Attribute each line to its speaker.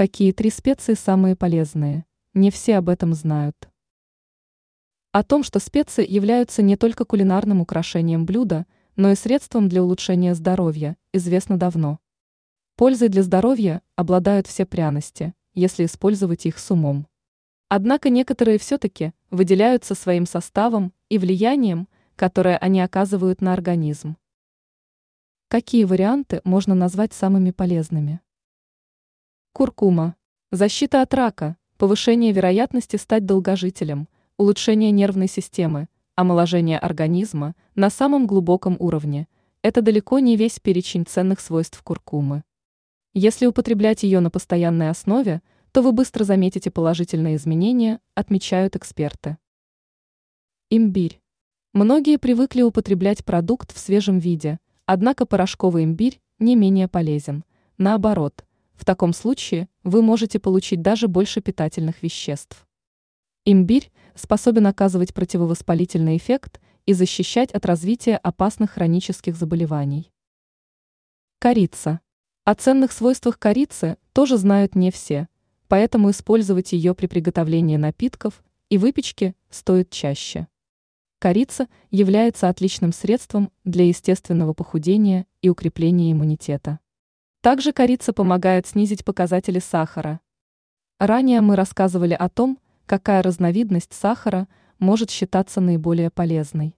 Speaker 1: Какие три специи самые полезные? Не все об этом знают. О том, что специи являются не только кулинарным украшением блюда, но и средством для улучшения здоровья, известно давно. Пользой для здоровья обладают все пряности, если использовать их с умом. Однако некоторые все-таки выделяются своим составом и влиянием, которое они оказывают на организм. Какие варианты можно назвать самыми полезными? Куркума. Защита от рака, повышение вероятности стать долгожителем, улучшение нервной системы, омоложение организма на самом глубоком уровне – это далеко не весь перечень ценных свойств куркумы. Если употреблять ее на постоянной основе, то вы быстро заметите положительные изменения, отмечают эксперты. Имбирь. Многие привыкли употреблять продукт в свежем виде, однако порошковый имбирь не менее полезен. Наоборот – в таком случае вы можете получить даже больше питательных веществ. Имбирь способен оказывать противовоспалительный эффект и защищать от развития опасных хронических заболеваний. Корица. О ценных свойствах корицы тоже знают не все, поэтому использовать ее при приготовлении напитков и выпечке стоит чаще. Корица является отличным средством для естественного похудения и укрепления иммунитета. Также корица помогает снизить показатели сахара. Ранее мы рассказывали о том, какая разновидность сахара может считаться наиболее полезной.